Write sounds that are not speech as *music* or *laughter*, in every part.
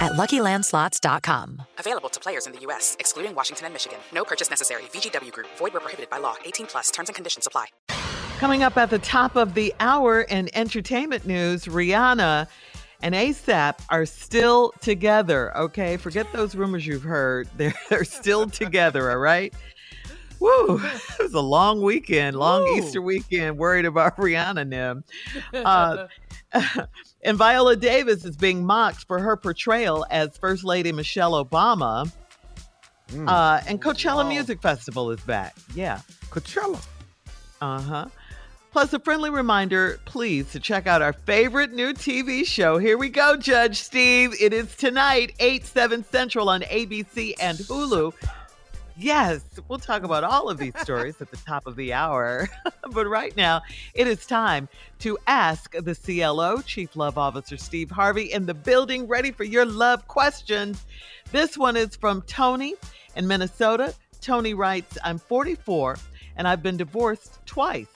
at LuckyLandSlots.com. Available to players in the U.S., excluding Washington and Michigan. No purchase necessary. VGW Group. Void where prohibited by law. 18 plus. Terms and conditions apply. Coming up at the top of the hour in entertainment news, Rihanna and ASAP are still together. Okay, forget those rumors you've heard. *laughs* They're, they're still together. All right. Woo! It was a long weekend, long Woo. Easter weekend. Worried about Rihanna, Nim. *laughs* Uh, *laughs* and Viola Davis is being mocked for her portrayal as First Lady Michelle Obama. Uh, and Coachella Music Festival is back. Yeah. Coachella. Uh huh. Plus, a friendly reminder, please, to check out our favorite new TV show. Here we go, Judge Steve. It is tonight, 8, 7 Central on ABC and Hulu. Yes, we'll talk about all of these stories at the top of the hour. *laughs* but right now, it is time to ask the CLO, Chief Love Officer Steve Harvey, in the building, ready for your love questions. This one is from Tony in Minnesota. Tony writes, I'm 44 and I've been divorced twice.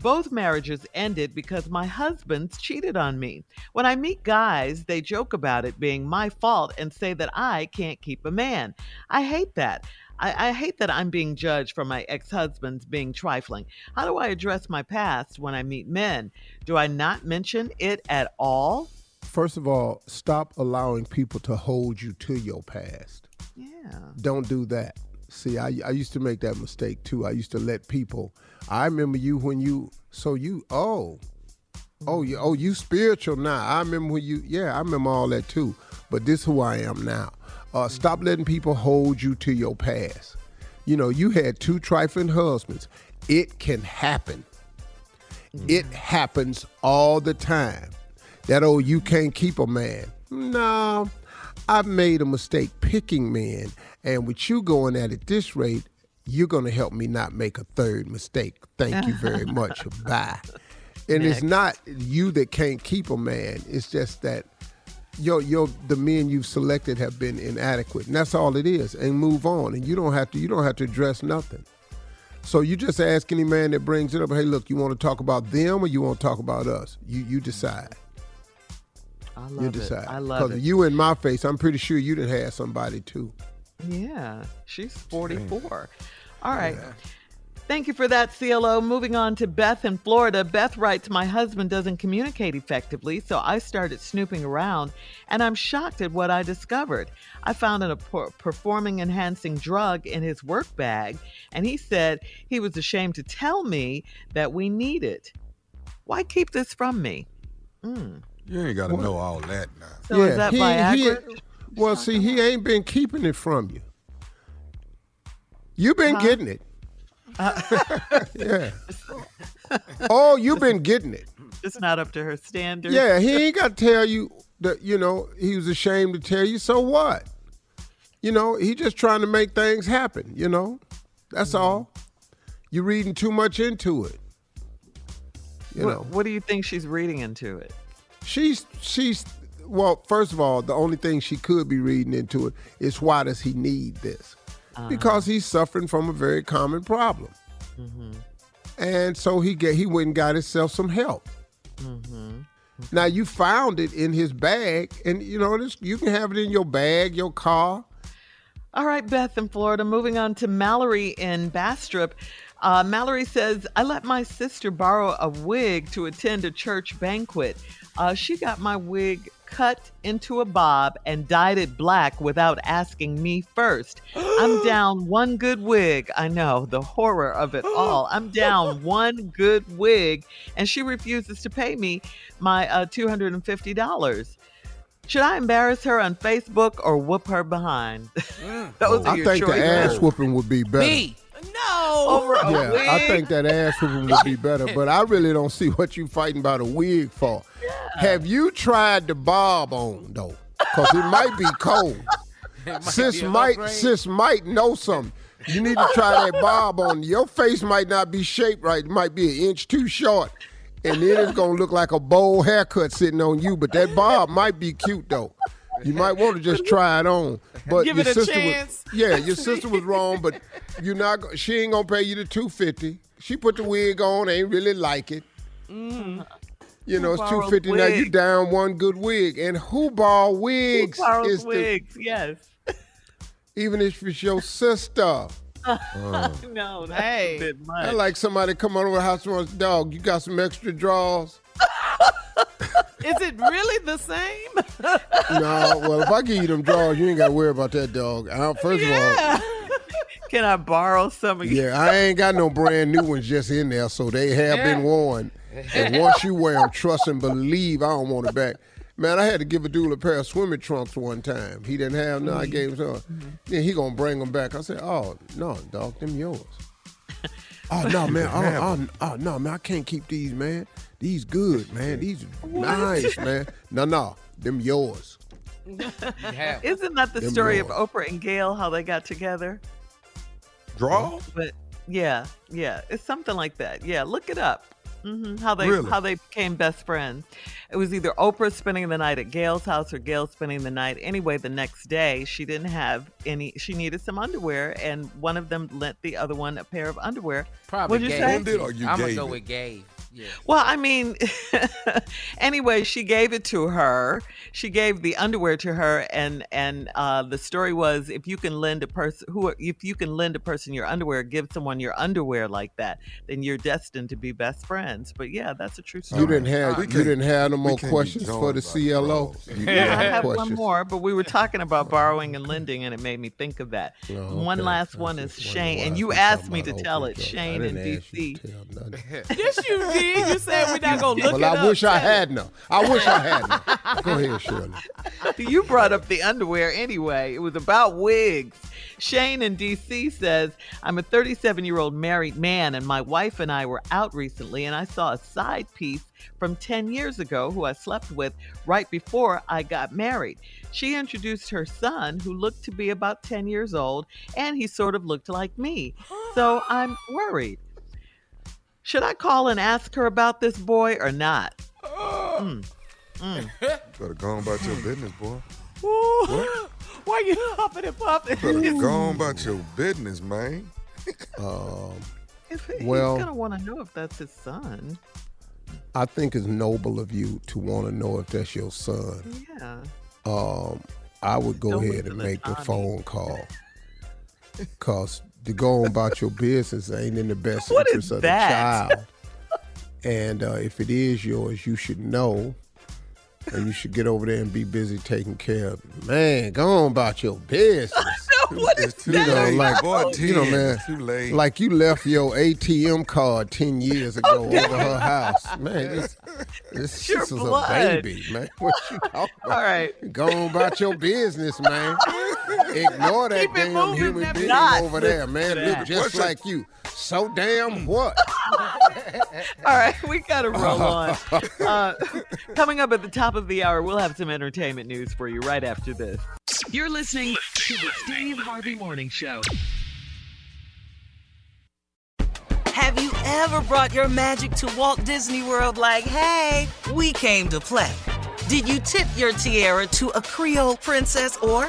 Both marriages ended because my husband's cheated on me. When I meet guys, they joke about it being my fault and say that I can't keep a man. I hate that. I, I hate that I'm being judged for my ex husband's being trifling. How do I address my past when I meet men? Do I not mention it at all? First of all, stop allowing people to hold you to your past. Yeah. Don't do that. See, I, I used to make that mistake too. I used to let people. I remember you when you. So you. Oh. Oh, you. Oh, mm-hmm. you spiritual now. I remember when you. Yeah, I remember all that too. But this who I am now. Uh, stop letting people hold you to your past. You know, you had two trifling husbands. It can happen. It happens all the time. That oh, you can't keep a man. No, I've made a mistake picking men, and with you going at it this rate, you're going to help me not make a third mistake. Thank you very much. *laughs* Bye. And it's not you that can't keep a man. It's just that your your the men you've selected have been inadequate, and that's all it is. And move on. And you don't have to you don't have to address nothing. So you just ask any man that brings it up, hey, look, you want to talk about them or you want to talk about us? You you decide. I You love it. decide. I love it. you in my face, I'm pretty sure you done had somebody too. Yeah, she's 44. All right. Thank you for that, CLO. Moving on to Beth in Florida. Beth writes My husband doesn't communicate effectively, so I started snooping around, and I'm shocked at what I discovered. I found a performing enhancing drug in his work bag, and he said he was ashamed to tell me that we need it. Why keep this from me? Mm. You ain't got to know all that now. So yeah, is that he, Viagra? He, well, see, he ain't been keeping it from you. You've been huh? getting it. *laughs* yeah. *laughs* Oh, you've been getting it. It's not up to her standards. Yeah, he ain't got to tell you that, you know, he was ashamed to tell you, so what? You know, he just trying to make things happen, you know? That's mm-hmm. all. You're reading too much into it. You what, know. What do you think she's reading into it? She's she's well, first of all, the only thing she could be reading into it is why does he need this? Uh-huh. because he's suffering from a very common problem. Mm-hmm. And so he get he went and got himself some help. Mm-hmm. Now you found it in his bag, and you know this. You can have it in your bag, your car. All right, Beth in Florida. Moving on to Mallory in Bastrop. Uh, Mallory says, I let my sister borrow a wig to attend a church banquet. Uh, she got my wig cut into a bob and dyed it black without asking me first. I'm *gasps* down one good wig. I know the horror of it *gasps* all. I'm down one good wig, and she refuses to pay me my uh, $250. Should I embarrass her on Facebook or whoop her behind? *laughs* Mm. Those are I think choices. the ass whooping would be better. Me. No. Over a yeah, wig? I think that ass whooping would be better, *laughs* but I really don't see what you fighting about a wig for. Yeah. Have you tried the bob on though? Because it might be *laughs* cold. might sis be might sis might know something. You need to try that bob on. Your face might not be shaped right. It might be an inch too short. And then it's gonna look like a bowl haircut sitting on you. But that bob might be cute though. You might want to just try it on. But Give your sister chance. was yeah, your sister was wrong, but you're not she ain't gonna pay you the two fifty. She put the wig on, ain't really like it. Mm. You know, it's two fifty now. You down one good wig. And who ball wigs who is wigs, the, yes. Even if it's your sister. *laughs* Uh. no, that's hey. a bit much. I like somebody come over the house and wants dog. You got some extra draws. *laughs* Is it really the same? *laughs* no. Well, if I give you them drawers, you ain't got to worry about that dog. I, first yeah. of all. Can I borrow some of you? Yeah, I ain't got no brand new ones just in there, so they have yeah. been worn. And *laughs* once you wear them, trust and believe, I don't want it back. Man, I had to give a dude a pair of swimming trunks one time. He didn't have none. I mm-hmm. gave him some. Mm-hmm. Then he gonna bring them back. I said, "Oh no, dog, them yours." *laughs* oh no, man. Oh, oh, oh no, man. I can't keep these, man. These good, man. These nice, *laughs* man. No, no, them yours. Isn't that the them story yours. of Oprah and Gayle? How they got together? Draw. But yeah, yeah, it's something like that. Yeah, look it up. Mm-hmm. How they really? how they became best friends. It was either Oprah spending the night at Gayle's house or Gail spending the night. Anyway, the next day she didn't have any. She needed some underwear, and one of them lent the other one a pair of underwear. Probably What'd you say? Did, or you I'm gonna go with Gabe. Well, I mean, *laughs* anyway, she gave it to her. She gave the underwear to her, and and uh, the story was if you can lend a person who if you can lend a person your underwear, give someone your underwear like that, then you're destined to be best friends. But yeah, that's a true story. You didn't have you didn't have no more questions for the CLO. yeah, I have questions. one more, but we were talking about borrowing and lending, and it made me think of that. Oh, okay. One last that's one is Shane, and you asked me to tell it. Shane in DC. *laughs* yes, you did. You said we're not gonna look well, it I wish I had no. I wish I had no. Go ahead, Shirley. You brought up the underwear anyway. It was about wigs. Shane in DC says, I'm a 37 year old married man, and my wife and I were out recently, and I saw a side piece from 10 years ago who I slept with right before I got married. She introduced her son, who looked to be about 10 years old, and he sort of looked like me. So I'm worried. Should I call and ask her about this boy or not? *gasps* Mm. Mm. *laughs* Better go on about your business, boy. What? *laughs* Why you huffing and puffing? Better go *laughs* on about your business, man. um, if he, well, he's gonna want to know if that's his son. I think it's noble of you to want to know if that's your son. Yeah. Um, I would go ahead and make the phone call. Cause to go on about your business ain't in the best What interest of that? the child. And uh, if it is yours, you should know, and you should get over there and be busy taking care of it. Man, go on about your business. *laughs* what is know, late. like Boy, you know, man, Too late. like you left your ATM card ten years ago over her house. Man, this, this, this is blood. a baby, man. *laughs* What you talking about? All right. Go on about your business, man. *laughs* Ignore that Keep damn moving, human being knots. over there, man. Listen Look just What's it- like you. So damn what? *laughs* All right, we got to roll on. *laughs* Uh, *laughs* coming up at the top of the hour, we'll have some entertainment news for you right after this. You're listening to the Steve Harvey Morning Show. Have you ever brought your magic to Walt Disney World like, hey, we came to play? Did you tip your tiara to a Creole princess or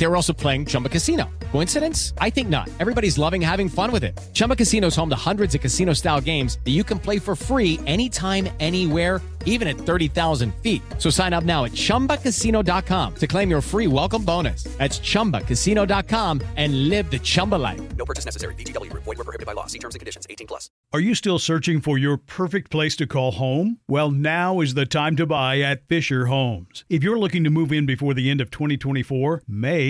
They were also playing Chumba Casino. Coincidence? I think not. Everybody's loving having fun with it. Chumba Casino is home to hundreds of casino style games that you can play for free anytime, anywhere, even at 30,000 feet. So sign up now at chumbacasino.com to claim your free welcome bonus. That's chumbacasino.com and live the Chumba life. No purchase necessary. VGW Group. Void were prohibited by law. See terms and conditions. 18 plus. Are you still searching for your perfect place to call home? Well, now is the time to buy at Fisher Homes. If you're looking to move in before the end of 2024, May